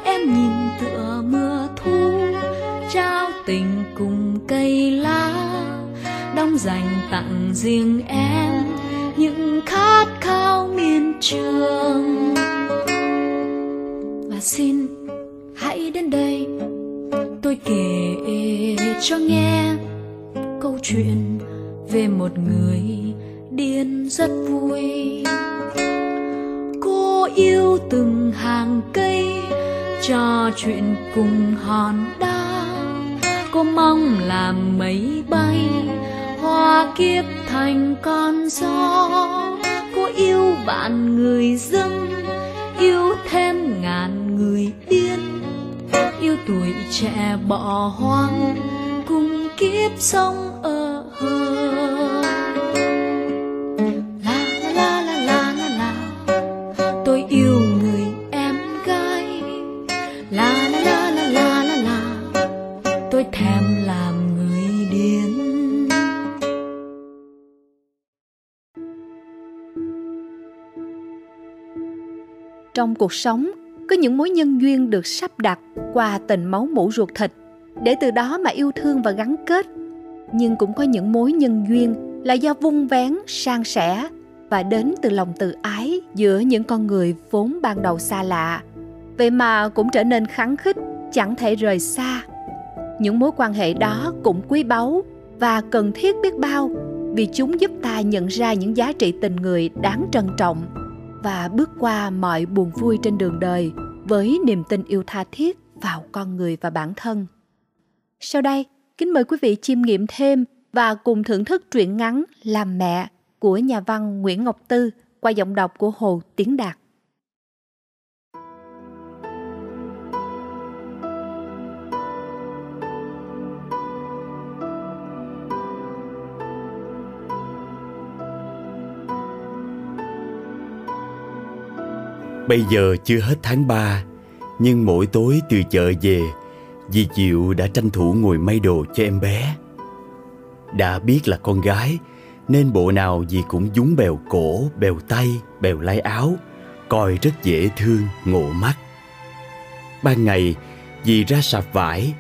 Em nhìn tựa mưa thu, trao tình cùng cây lá. Đong dành tặng riêng em những khát khao miền trường. Và xin hãy đến đây, tôi kể cho nghe câu chuyện về một người điên rất vui. Cô yêu từng hàng cây trò chuyện cùng hòn đá. Cô mong làm mây bay qua kiếp thành con gió. Cô yêu vạn người dân, yêu thêm ngàn người điên yêu tuổi trẻ bỏ hoang, cùng kiếp sống ở hờ. Trong cuộc sống, có những mối nhân duyên được sắp đặt qua tình máu mủ ruột thịt. Để từ đó mà yêu thương và gắn kết. Nhưng cũng có những mối nhân duyên là do vung vén, san sẻ và đến từ lòng tự ái giữa những con người vốn ban đầu xa lạ. Vậy mà cũng trở nên khắng khích, chẳng thể rời xa. Những mối quan hệ đó cũng quý báu và cần thiết biết bao vì chúng giúp ta nhận ra những giá trị tình người đáng trân trọng và bước qua mọi buồn vui trên đường đời với niềm tin yêu tha thiết vào con người và bản thân. Sau đây, kính mời quý vị chiêm nghiệm thêm và cùng thưởng thức truyện ngắn Làm mẹ của nhà văn Nguyễn Ngọc Tư qua giọng đọc của Hồ Tiến Đạt. Bây giờ chưa hết tháng 3 Nhưng mỗi tối từ chợ về Dì Diệu đã tranh thủ ngồi may đồ cho em bé. Đã biết là con gái Nên bộ nào dì cũng dúng bèo cổ, bèo tay, bèo lai áo Coi rất dễ thương, ngộ mắt. Ban ngày dì ra sạp vải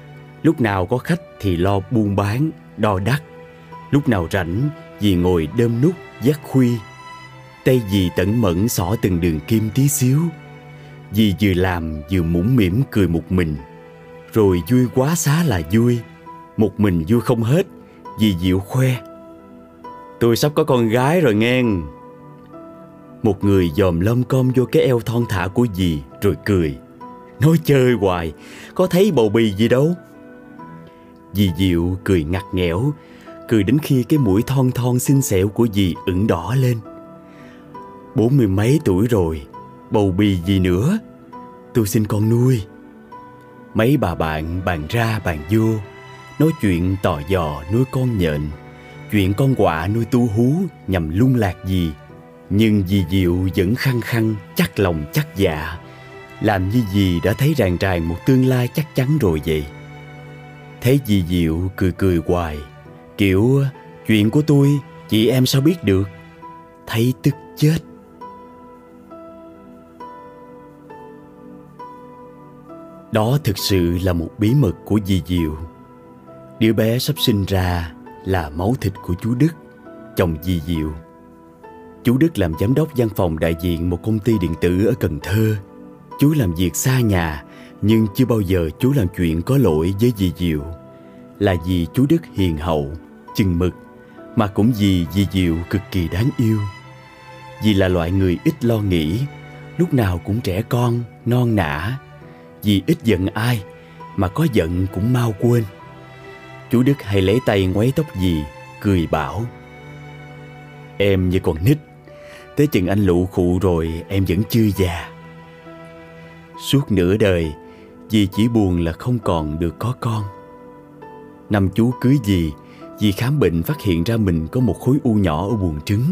Lúc nào có khách thì lo buôn bán, đo đắt. Lúc nào rảnh dì ngồi đơm nút, dắt khuy. Tay dì tẩn mẫn xỏ từng đường kim tí xíu. Dì vừa làm vừa mũm mỉm cười một mình. Rồi vui quá xá là vui. Một mình vui không hết Dì dịu khoe. Tôi sắp có con gái rồi nghe Một người dòm lom com vô cái eo thon thả của dì, Rồi cười. Nói chơi hoài, Có thấy bầu bì gì đâu. Dì dịu cười ngặt nghẽo, Cười đến khi cái mũi thon thon xinh xẻo của dì ửng đỏ lên. Bốn mươi mấy tuổi rồi, Bầu bì gì nữa? Tôi xin con nuôi. Mấy bà bạn bàn ra bàn vô, Nói chuyện tò dò nuôi con nhện, Chuyện con quạ nuôi tu hú Nhằm lung lạc gì. Nhưng dì Diệu vẫn khăng khăng, Chắc lòng chắc dạ. Làm như dì đã thấy ràng ràng Một tương lai chắc chắn rồi vậy. Thấy dì Diệu cười cười hoài, Kiểu, chuyện của tôi, Chị em sao biết được? Thấy tức chết. Đó thực sự là một bí mật của dì Diệu. Đứa bé sắp sinh ra là máu thịt của chú Đức, chồng dì Diệu. Chú Đức làm giám đốc văn phòng đại diện một công ty điện tử ở Cần Thơ. Chú làm việc xa nhà nhưng chưa bao giờ chú làm chuyện có lỗi với dì Diệu. Là vì chú Đức hiền hậu, chừng mực Mà cũng vì dì Diệu cực kỳ đáng yêu. Dì là loại người ít lo nghĩ Lúc nào cũng trẻ con, non nả vì ít giận ai, Mà có giận cũng mau quên. Chú Đức hay lấy tay ngoáy tóc dì, Cười bảo, Em như còn nít, Tới chừng anh lụ khụ rồi em vẫn chưa già. Suốt nửa đời, Dì chỉ buồn là không còn được có con. Năm chú cưới dì Dì khám bệnh phát hiện ra mình có một khối u nhỏ ở buồng trứng.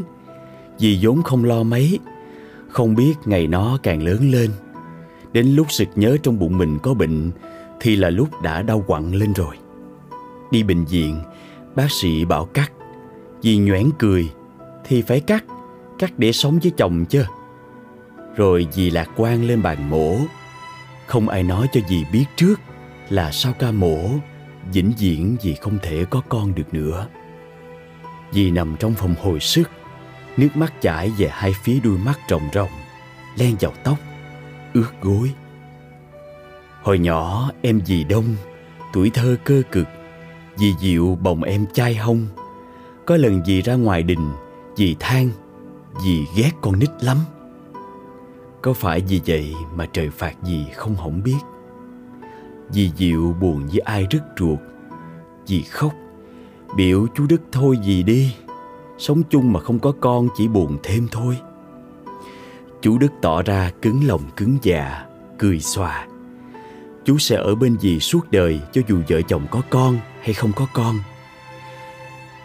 Dì vốn không lo mấy, Không biết ngày nó càng lớn lên. Đến lúc sực nhớ trong bụng mình có bệnh Thì là lúc đã đau quặn lên rồi. Đi bệnh viện Bác sĩ bảo cắt. Dì nhoẻn cười Thì phải cắt Cắt để sống với chồng chứ. Rồi dì lạc quan lên bàn mổ Không ai nói cho dì biết trước Là sau ca mổ vĩnh viễn dì không thể có con được nữa. Dì nằm trong phòng hồi sức, nước mắt chảy về hai phía đuôi mắt rồng rồng, len vào tóc, ướt gối. Hồi nhỏ em dì đông, tuổi thơ cơ cực, dì dịu bồng em chai hông. Có lần dì ra ngoài đình, dì than, dì ghét con nít lắm. Có phải vì vậy mà trời phạt dì không hổng biết. Dì Diệu buồn với ai rất ruột Dì khóc Biểu chú Đức thôi dì đi Sống chung mà không có con chỉ buồn thêm thôi Chú Đức tỏ ra cứng lòng cứng dạ Cười xòa. Chú sẽ ở bên dì suốt đời Cho dù vợ chồng có con hay không có con.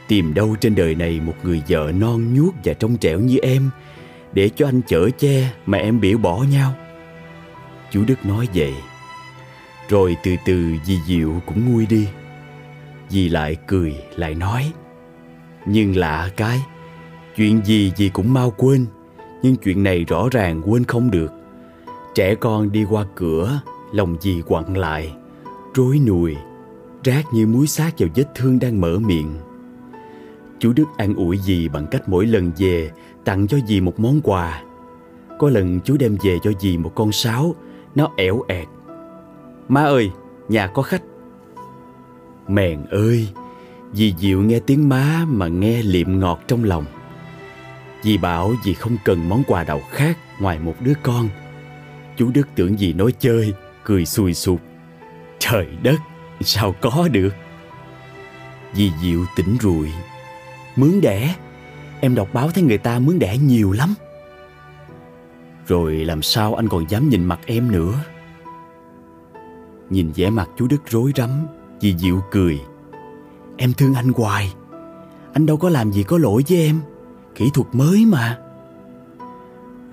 Tìm đâu trên đời này một người vợ non nhuốc và trong trẻo như em, Để cho anh chở che mà em biểu bỏ nhau. Chú Đức nói vậy. Rồi từ từ dì Diệu cũng nguôi đi. Dì lại cười, lại nói. Nhưng lạ cái, Chuyện gì dì cũng mau quên. Nhưng chuyện này rõ ràng quên không được. Trẻ con đi qua cửa Lòng gì quặn lại Rối nùi Rát như muối xác vào vết thương đang mở miệng. Chú Đức an ủi dì bằng cách mỗi lần về Tặng cho dì một món quà. Có lần chú đem về cho dì một con sáo Nó ẻo ẹt. Má ơi, nhà có khách. Mèn ơi, dì Diệu nghe tiếng má mà nghe liệm ngọt trong lòng. Dì bảo dì không cần món quà nào khác ngoài một đứa con. Chú Đức tưởng dì nói chơi, cười xùi sụp Trời đất, sao có được? Dì Diệu tỉnh rụi Mướn đẻ Em đọc báo thấy người ta mướn đẻ nhiều lắm. Rồi làm sao anh còn dám nhìn mặt em nữa? Nhìn vẻ mặt chú Đức rối rắm Dì Diệu cười. Em thương anh hoài. Anh đâu có làm gì có lỗi với em. Kỹ thuật mới mà.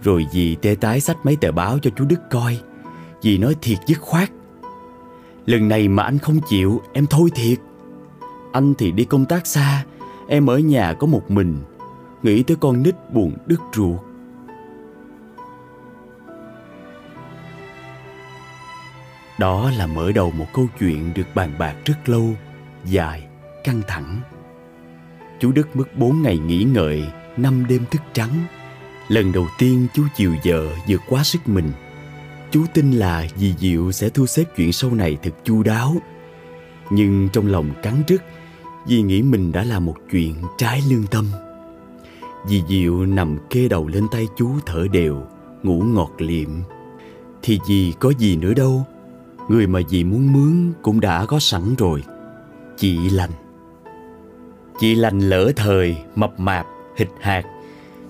Rồi dì tê tái sách mấy tờ báo cho chú Đức coi. Dì nói thiệt dứt khoát. Lần này mà anh không chịu Em thôi thiệt. Anh thì đi công tác xa Em ở nhà có một mình. Nghĩ tới con nít buồn đứt ruột. Đó là mở đầu một câu chuyện được bàn bạc rất lâu, dài, căng thẳng. Chú Đức mất bốn ngày nghỉ ngợi, năm đêm thức trắng. Lần đầu tiên chú chiều vợ vượt quá sức mình. Chú tin là dì Diệu sẽ thu xếp chuyện sau này thật chu đáo. Nhưng trong lòng cắn rứt, vì nghĩ mình đã làm một chuyện trái lương tâm. Dì Diệu nằm kê đầu lên tay chú thở đều, ngủ ngọt liệm. Thì dì có gì nữa đâu, Người mà dì muốn mướn cũng đã có sẵn rồi Chị Lành Chị Lành lỡ thời, mập mạp, thịt hạt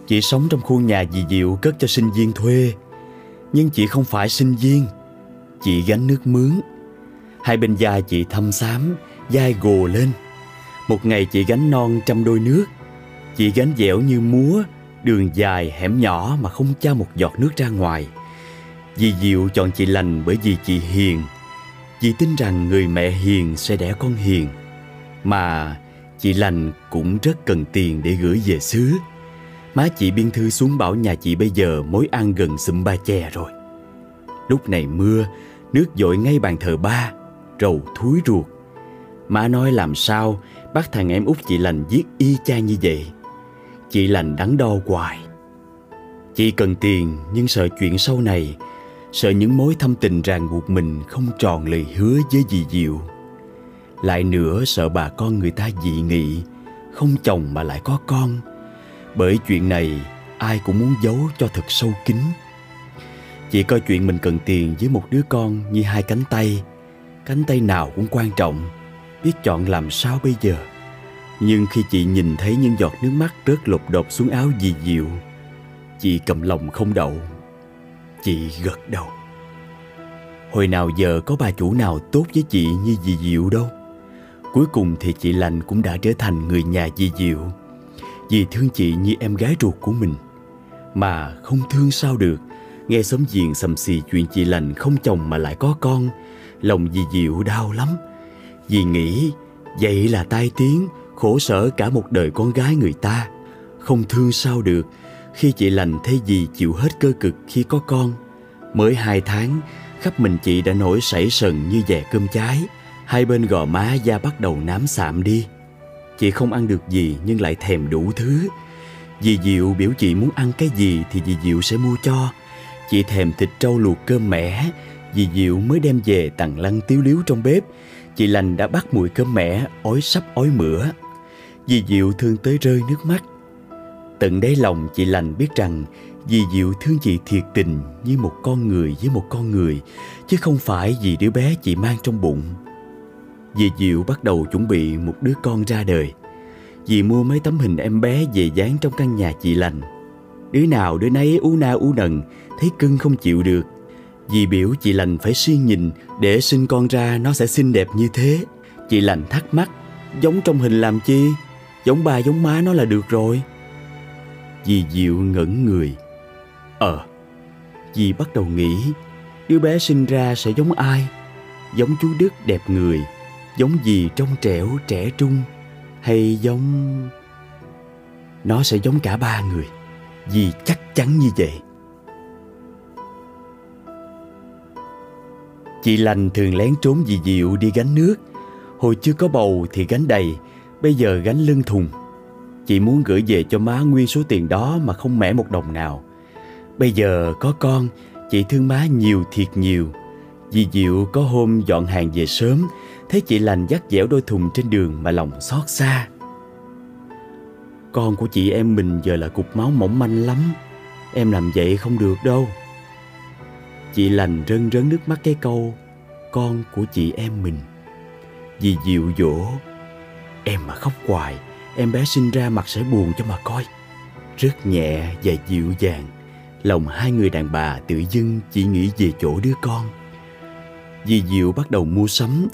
Chị sống trong khu nhà dì Diệu cất cho sinh viên thuê. Nhưng chị không phải sinh viên, Chị gánh nước mướn. Hai bên da chị thâm xám dai gồ lên. Một ngày chị gánh non trăm đôi nước. Chị gánh dẻo như múa, Đường dài hẻm nhỏ mà không cho một giọt nước ra ngoài. Dì Diệu chọn chị lành bởi vì chị hiền. Chị tin rằng người mẹ hiền sẽ đẻ con hiền. Mà chị lành cũng rất cần tiền để gửi về xứ. Má chị biên thư xuống bảo nhà chị bây giờ mối ăn gần xùm ba che rồi. Lúc này mưa, nước dội ngay bàn thờ ba Rầu thúi ruột. Má nói làm sao bắt thằng em út chị lành giết y chang như vậy? Chị lành đắn đo hoài. Chị cần tiền nhưng sợ chuyện sau này Sợ những mối thâm tình ràng buộc mình không tròn lời hứa với dì Diệu. Lại nữa sợ bà con người ta dị nghị, Không chồng mà lại có con. Bởi chuyện này, ai cũng muốn giấu cho thật sâu kín. Chị coi chuyện mình cần tiền với một đứa con như hai cánh tay Cánh tay nào cũng quan trọng, Biết chọn làm sao bây giờ. Nhưng khi chị nhìn thấy những giọt nước mắt rớt lột đột xuống áo dì Diệu Chị cầm lòng không đậu, Chị gật đầu. Hồi nào giờ có bà chủ nào tốt với chị như dì Diệu đâu? Cuối cùng thì chị Lành cũng đã trở thành người nhà dì Diệu. Vì thương chị như em gái ruột của mình. Mà không thương sao được. Nghe xóm giềng sầm xì chuyện chị Lành không chồng mà lại có con, Lòng dì Diệu đau lắm. Dì nghĩ, vậy là tai tiếng, Khổ sở cả một đời con gái người ta. Không thương sao được. Khi chị Lành thấy dì chịu hết cơ cực khi có con, Mới hai tháng, Khắp mình chị đã nổi sảy sần như dè cơm cháy. Hai bên gò má da bắt đầu nám sạm đi. Chị không ăn được gì nhưng lại thèm đủ thứ. Dì Diệu biểu chị muốn ăn cái gì thì dì Diệu sẽ mua cho. Chị thèm thịt trâu luộc cơm mẻ. Dì Diệu mới đem về tặng lăn tiếu liếu trong bếp. Chị Lành đã bắt mùi cơm mẻ, ói sắp ói mửa. Dì Diệu thương tới rơi nước mắt. Tận đáy lòng chị Lành biết rằng Dì Diệu thương chị thiệt tình như một con người với một con người, Chứ không phải vì đứa bé chị mang trong bụng. Dì Diệu bắt đầu chuẩn bị một đứa con ra đời. Dì mua mấy tấm hình em bé về dán trong căn nhà chị lành. Đứa nào đứa nấy u na u nần, Thấy cưng không chịu được. Dì biểu chị lành phải suy nhìn, Để sinh con ra nó sẽ xinh đẹp như thế. Chị lành thắc mắc, Giống trong hình làm chi? Giống ba giống má nó là được rồi. Dì Diệu ngẩn người. Ờ Dì bắt đầu nghĩ, Đứa bé sinh ra sẽ giống ai? Giống chú Đức đẹp người giống gì trong trẻo trẻ trung hay giống, nó sẽ giống cả ba người, vì chắc chắn như vậy. Chị lành thường lén trốn dì diệu đi gánh nước. Hồi chưa có bầu thì gánh đầy, bây giờ gánh lưng thùng. Chị muốn gửi về cho má nguyên số tiền đó mà không mẻ một đồng nào. Bây giờ có con, chị thương má nhiều thiệt nhiều. Dì diệu có hôm dọn hàng về sớm thấy chị lành dắt dẻo đôi thùng trên đường mà lòng xót xa. Con của chị em mình giờ là cục máu mỏng manh lắm, em làm vậy không được đâu. Chị lành rơn rớn nước mắt cái câu, con của chị em mình, vì dịu dỗ, em mà khóc hoài, em bé sinh ra mặt sẽ buồn cho mà coi. Rất nhẹ và dịu dàng, lòng hai người đàn bà tự dưng chỉ nghĩ về chỗ đứa con. Dì Diệu bắt đầu mua sắm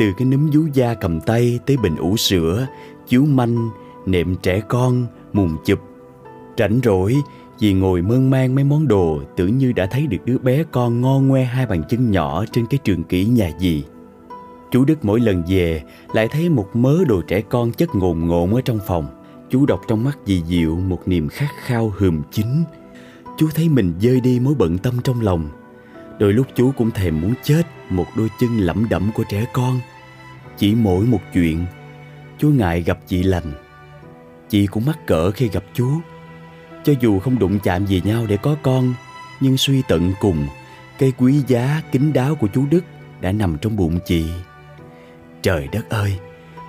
từ cái nấm vú da cầm tay tới bình ủ sữa, chiếu manh, nệm trẻ con, mùng chụp. Rảnh rỗi, vì ngồi mơn man mấy món đồ tưởng như đã thấy được đứa bé con ngon ngoe hai bàn chân nhỏ trên cái trường kỷ nhà dì. Chú Đức mỗi lần về lại thấy một mớ đồ trẻ con chất ngồn ngộn ở trong phòng. Chú đọc trong mắt dì Diệu một niềm khát khao hườm chính. Chú thấy mình dơi đi mối bận tâm trong lòng. Đôi lúc chú cũng thèm muốn chết một đôi chân lẩm đẩm của trẻ con chỉ mỗi một chuyện. Chúa ngại gặp chị lành. Chị cũng mắc cỡ khi gặp chúa. cho dù không đụng chạm gì nhau để có con, nhưng suy tận cùng, cây quý giá kính đáo của chú đức đã nằm trong bụng chị. Trời đất ơi,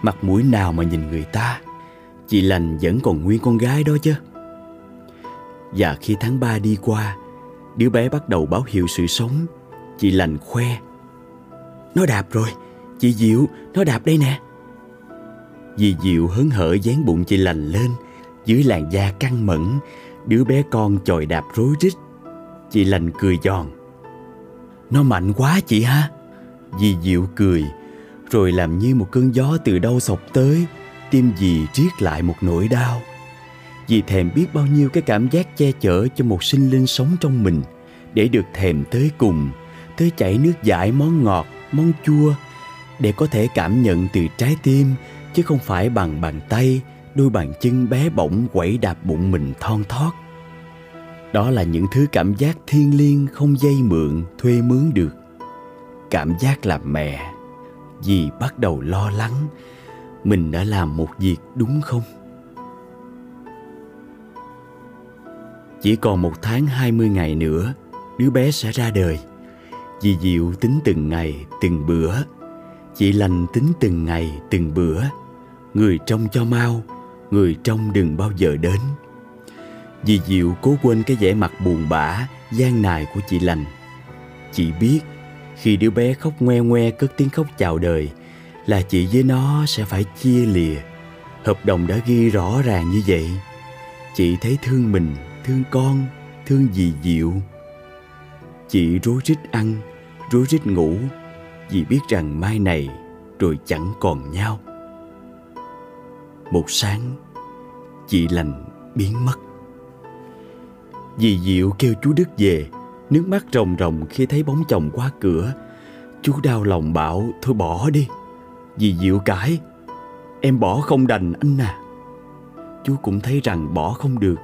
mặt mũi nào mà nhìn người ta? Chị lành vẫn còn nguyên con gái đó chứ. Và khi tháng 3 đi qua, đứa bé bắt đầu báo hiệu sự sống. Chị lành khoe, nó đạp rồi Chị Diệu nó đạp đây nè. Dì Diệu hớn hở dán bụng chị lành lên Dưới làn da căng mẫn Đứa bé con chòi đạp rối rít. Chị lành cười giòn. Nó mạnh quá chị ha. Dì Diệu cười Rồi làm như một cơn gió từ đâu sọc tới Tim dì triết lại một nỗi đau. Dì thèm biết bao nhiêu cái cảm giác che chở cho một sinh linh sống trong mình Để được thèm tới cùng Tới chảy nước giải món ngọt, món chua để có thể cảm nhận từ trái tim, chứ không phải bằng bàn tay, đôi bàn chân bé bỏng quẩy đạp bụng mình thon thót. Đó là những thứ cảm giác thiêng liêng không dây mượn thuê mướn được. Cảm giác làm mẹ dì bắt đầu lo lắng mình đã làm một việc đúng không? Chỉ còn một tháng hai mươi ngày nữa, đứa bé sẽ ra đời. Dì diệu tính từng ngày, từng bữa. Chị lành tính từng ngày từng bữa. Người trông cho mau Người trông đừng bao giờ đến. Dì Diệu cố quên cái vẻ mặt buồn bã gian nài của chị lành. Chị biết Khi đứa bé khóc ngoe ngoe cất tiếng khóc chào đời Là chị với nó sẽ phải chia lìa. Hợp đồng đã ghi rõ ràng như vậy. Chị thấy thương mình, thương con, thương dì Diệu. Chị rối rít ăn, rối rít ngủ vì biết rằng mai này rồi chẳng còn nhau. Một sáng, chị lành biến mất. Dì diệu kêu chú đức về, nước mắt ròng ròng khi thấy bóng chồng qua cửa. Chú đau lòng bảo, thôi bỏ đi. Dì diệu cãi, em bỏ không đành anh à. Chú cũng thấy rằng bỏ không được,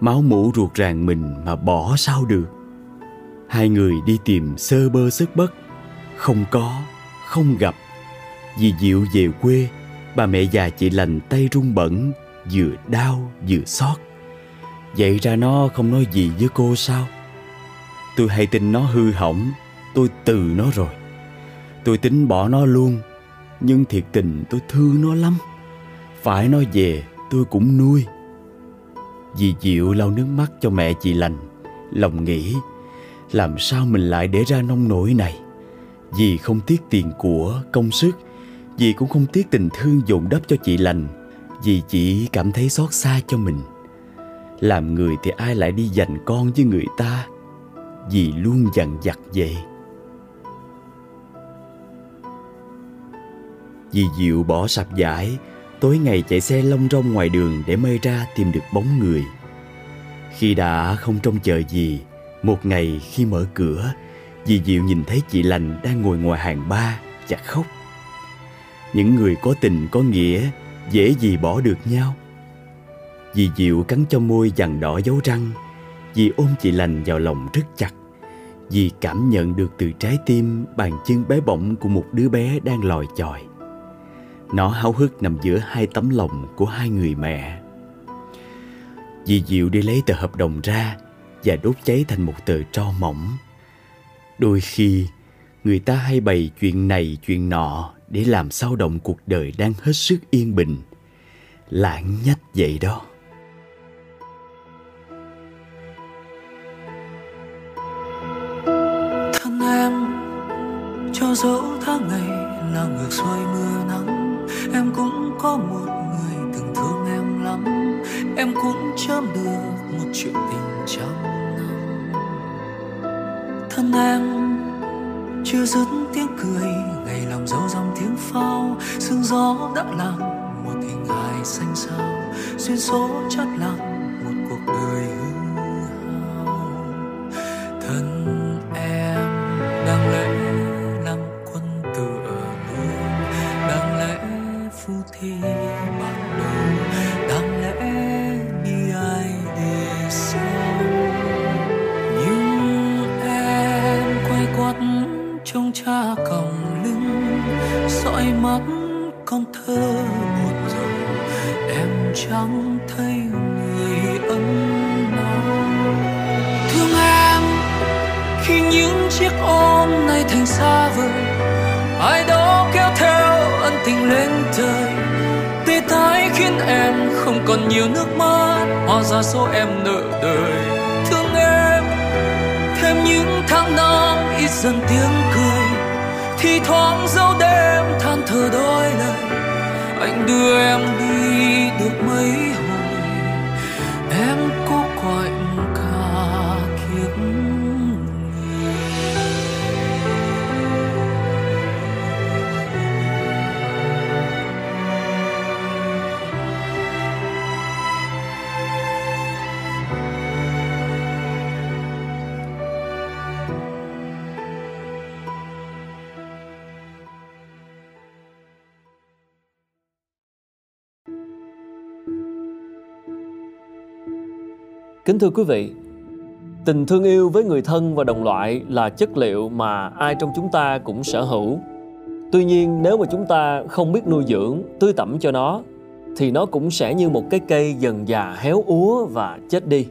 máu mủ ruột ràng mình mà bỏ sao được. Hai người đi tìm sơ bơ sức bất không có, không gặp. Vì diệu về quê, bà mẹ già chị lành tay run bẩn, vừa đau vừa xót. Vậy ra nó không nói gì với cô sao? Tôi hay tin nó hư hỏng, tôi từ nó rồi. Tôi tính bỏ nó luôn, nhưng thiệt tình tôi thương nó lắm. Phải nó về, tôi cũng nuôi. Dì diệu lau nước mắt cho mẹ chị lành, lòng nghĩ, làm sao mình lại để ra nông nổi này? Dì không tiếc tiền của công sức dì cũng không tiếc tình thương dồn đắp cho chị lành dì chỉ cảm thấy xót xa cho mình. Làm người thì ai lại đi giành con với người ta dì luôn dằn vặt vậy dì diệu bỏ sạp giải tối ngày chạy xe lông rong ngoài đường để mây ra tìm được bóng người. Khi đã không trông chờ gì, một ngày khi mở cửa dì diệu nhìn thấy chị lành đang ngồi ngoài hàng ba và khóc. Những người có tình có nghĩa, dễ gì bỏ được nhau. Dì diệu cắn cho môi dằn đỏ dấu răng, dì ôm chị lành vào lòng rất chặt. Dì cảm nhận được từ trái tim bàn chân bé bỏng của một đứa bé đang lòi chòi. Nó háo hức nằm giữa hai tấm lòng của hai người mẹ. Dì diệu đi lấy tờ hợp đồng ra và đốt cháy thành một tờ tro mỏng đôi khi, người ta hay bày chuyện này, chuyện nọ để làm sao động cuộc đời đang hết sức yên bình. Lãng nhách vậy đó. Thân em, cho dẫu tháng ngày là ngược xuôi mưa nắng, em cũng có một người từng thương em lắm. Em cũng chớm được một chuyện tình trong thân em. Chưa dứt tiếng cười, ngày lòng dấu dòng tiếng phao. Sương gió đã làm một hình hài xanh xao. Duyên số chất lặng nhiều nước mắt, hóa ra số em nợ đời. Thương em, thêm những tháng năm, ít dần tiếng cười. Thì thoáng dấu đêm, than thở đôi lời anh đưa em đi được mấy Kính thưa quý vị, tình thương yêu với người thân và đồng loại là chất liệu mà ai trong chúng ta cũng sở hữu. Tuy nhiên nếu mà chúng ta không biết nuôi dưỡng, tưới tẩm cho nó thì nó cũng sẽ như một cái cây dần già héo úa và chết đi.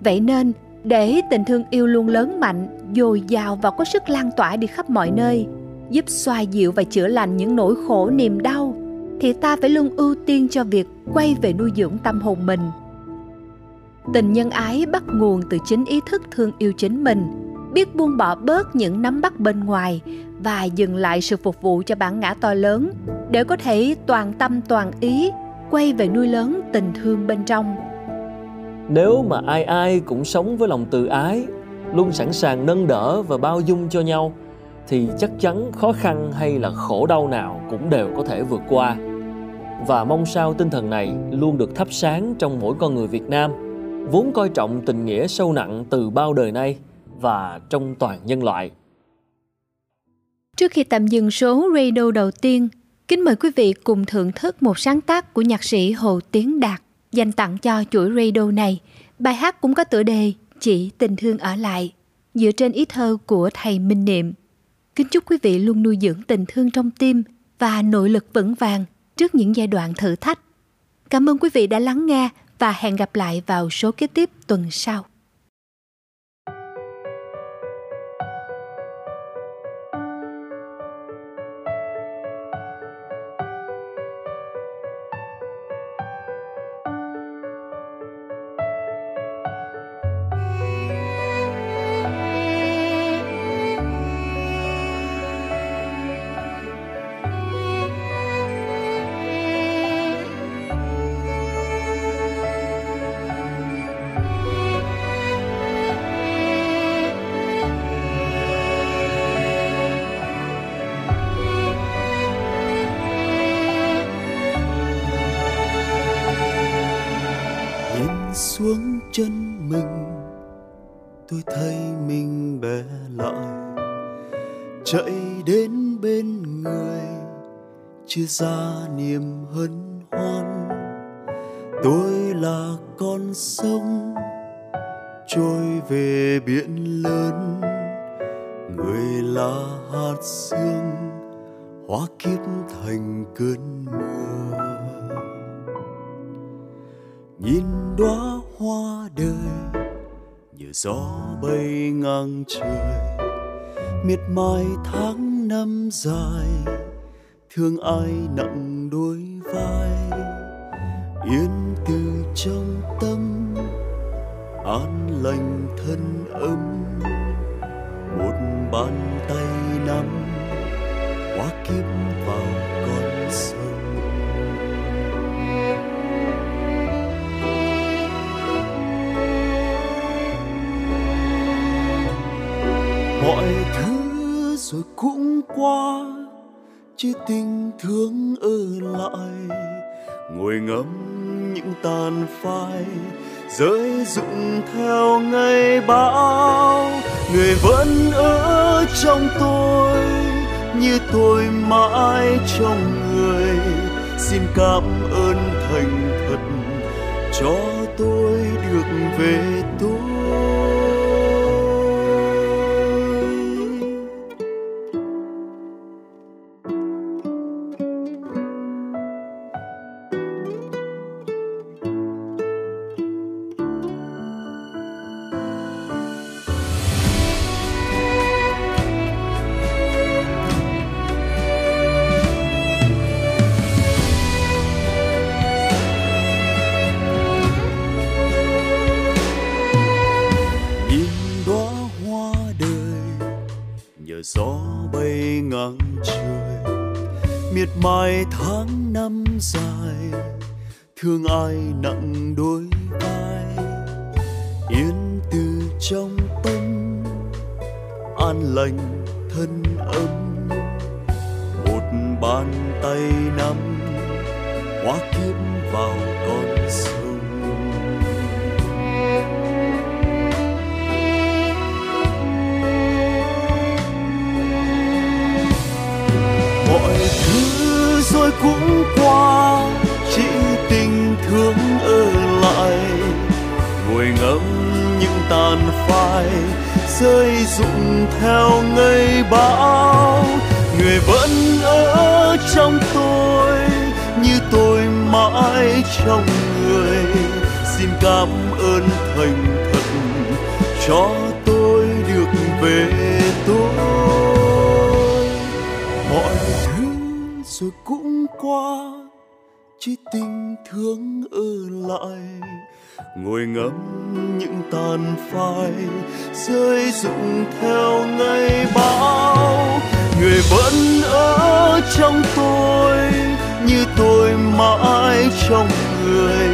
Vậy nên, để tình thương yêu luôn lớn mạnh, dồi dào và có sức lan tỏa đi khắp mọi nơi, giúp xoa dịu và chữa lành những nỗi khổ niềm đau, thì ta phải luôn ưu tiên cho việc quay về nuôi dưỡng tâm hồn mình. Tình nhân ái bắt nguồn từ chính ý thức thương yêu chính mình, biết buông bỏ bớt những nắm bắt bên ngoài và dừng lại sự phục vụ cho bản ngã to lớn để có thể toàn tâm toàn ý quay về nuôi lớn tình thương bên trong. Nếu mà ai ai cũng sống với lòng từ ái, luôn sẵn sàng nâng đỡ và bao dung cho nhau thì chắc chắn khó khăn hay là khổ đau nào cũng đều có thể vượt qua và mong sao tinh thần này luôn được thắp sáng trong mỗi con người Việt Nam vốn coi trọng tình nghĩa sâu nặng từ bao đời nay và trong toàn nhân loại. Trước khi tạm dừng số radio đầu tiên, kính mời quý vị cùng thưởng thức một sáng tác của nhạc sĩ Hồ Tiến Đạt dành tặng cho chuỗi radio này. Bài hát cũng có tựa đề Chỉ tình thương ở lại, dựa trên ý thơ của thầy Minh Niệm. Kính chúc quý vị luôn nuôi dưỡng tình thương trong tim và nội lực vững vàng trước những giai đoạn thử thách. Cảm ơn quý vị đã lắng nghe và hẹn gặp lại vào số kế tiếp tuần sau. Chia ra niềm hân hoan. Tôi là con sông, trôi về biển lớn. Người là hạt sương, hóa kiếp thành cơn mưa. Nhìn đóa hoa đời như gió bay ngang trời. Miệt mài tháng năm dài thương ai nặng đôi vai, yên từ trong tâm, an lành thân ấm. Một bàn tay nắm chỉ tình thương ở lại ngồi ngắm những tàn phai, rơi rụng theo ngày bão. Người vẫn ở trong tôi, như tôi mãi trong người. Xin cảm ơn thành thật, cho tôi được về tôi thương ai nặng đôi rơi rụng theo ngày bão người vẫn ở trong tôi, như tôi mãi trong người. Xin cảm ơn thành thật cho tôi được về tôi. Mọi thứ rồi cũng qua, chỉ tình thương ở lại ngồi ngắm những tàn phai rơi rụng theo ngày bão. Người vẫn ở trong tôi như tôi mãi trong người.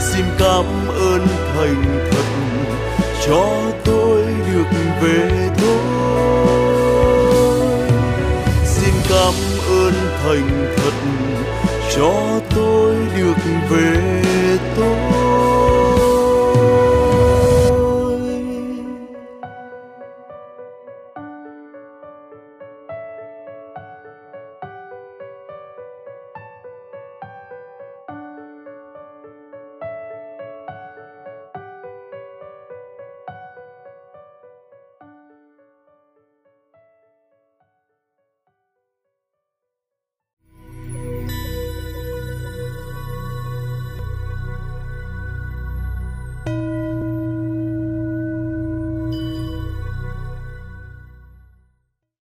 Xin cảm ơn thành thật cho tôi được về tôi xin cảm ơn thành thật cho tôi được về tôi